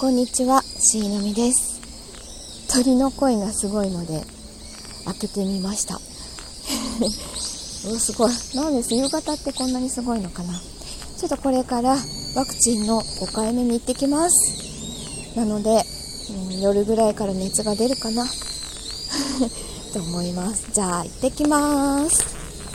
こんにちは、しいのみです。鳥の声がすごいので、開けてみました。おすごい。なんです、夕方ってこんなにすごいのかな。ちょっとこれからワクチンの5回目に行ってきます。なので、うん、夜ぐらいから熱が出るかな と思います。じゃあ行ってきます。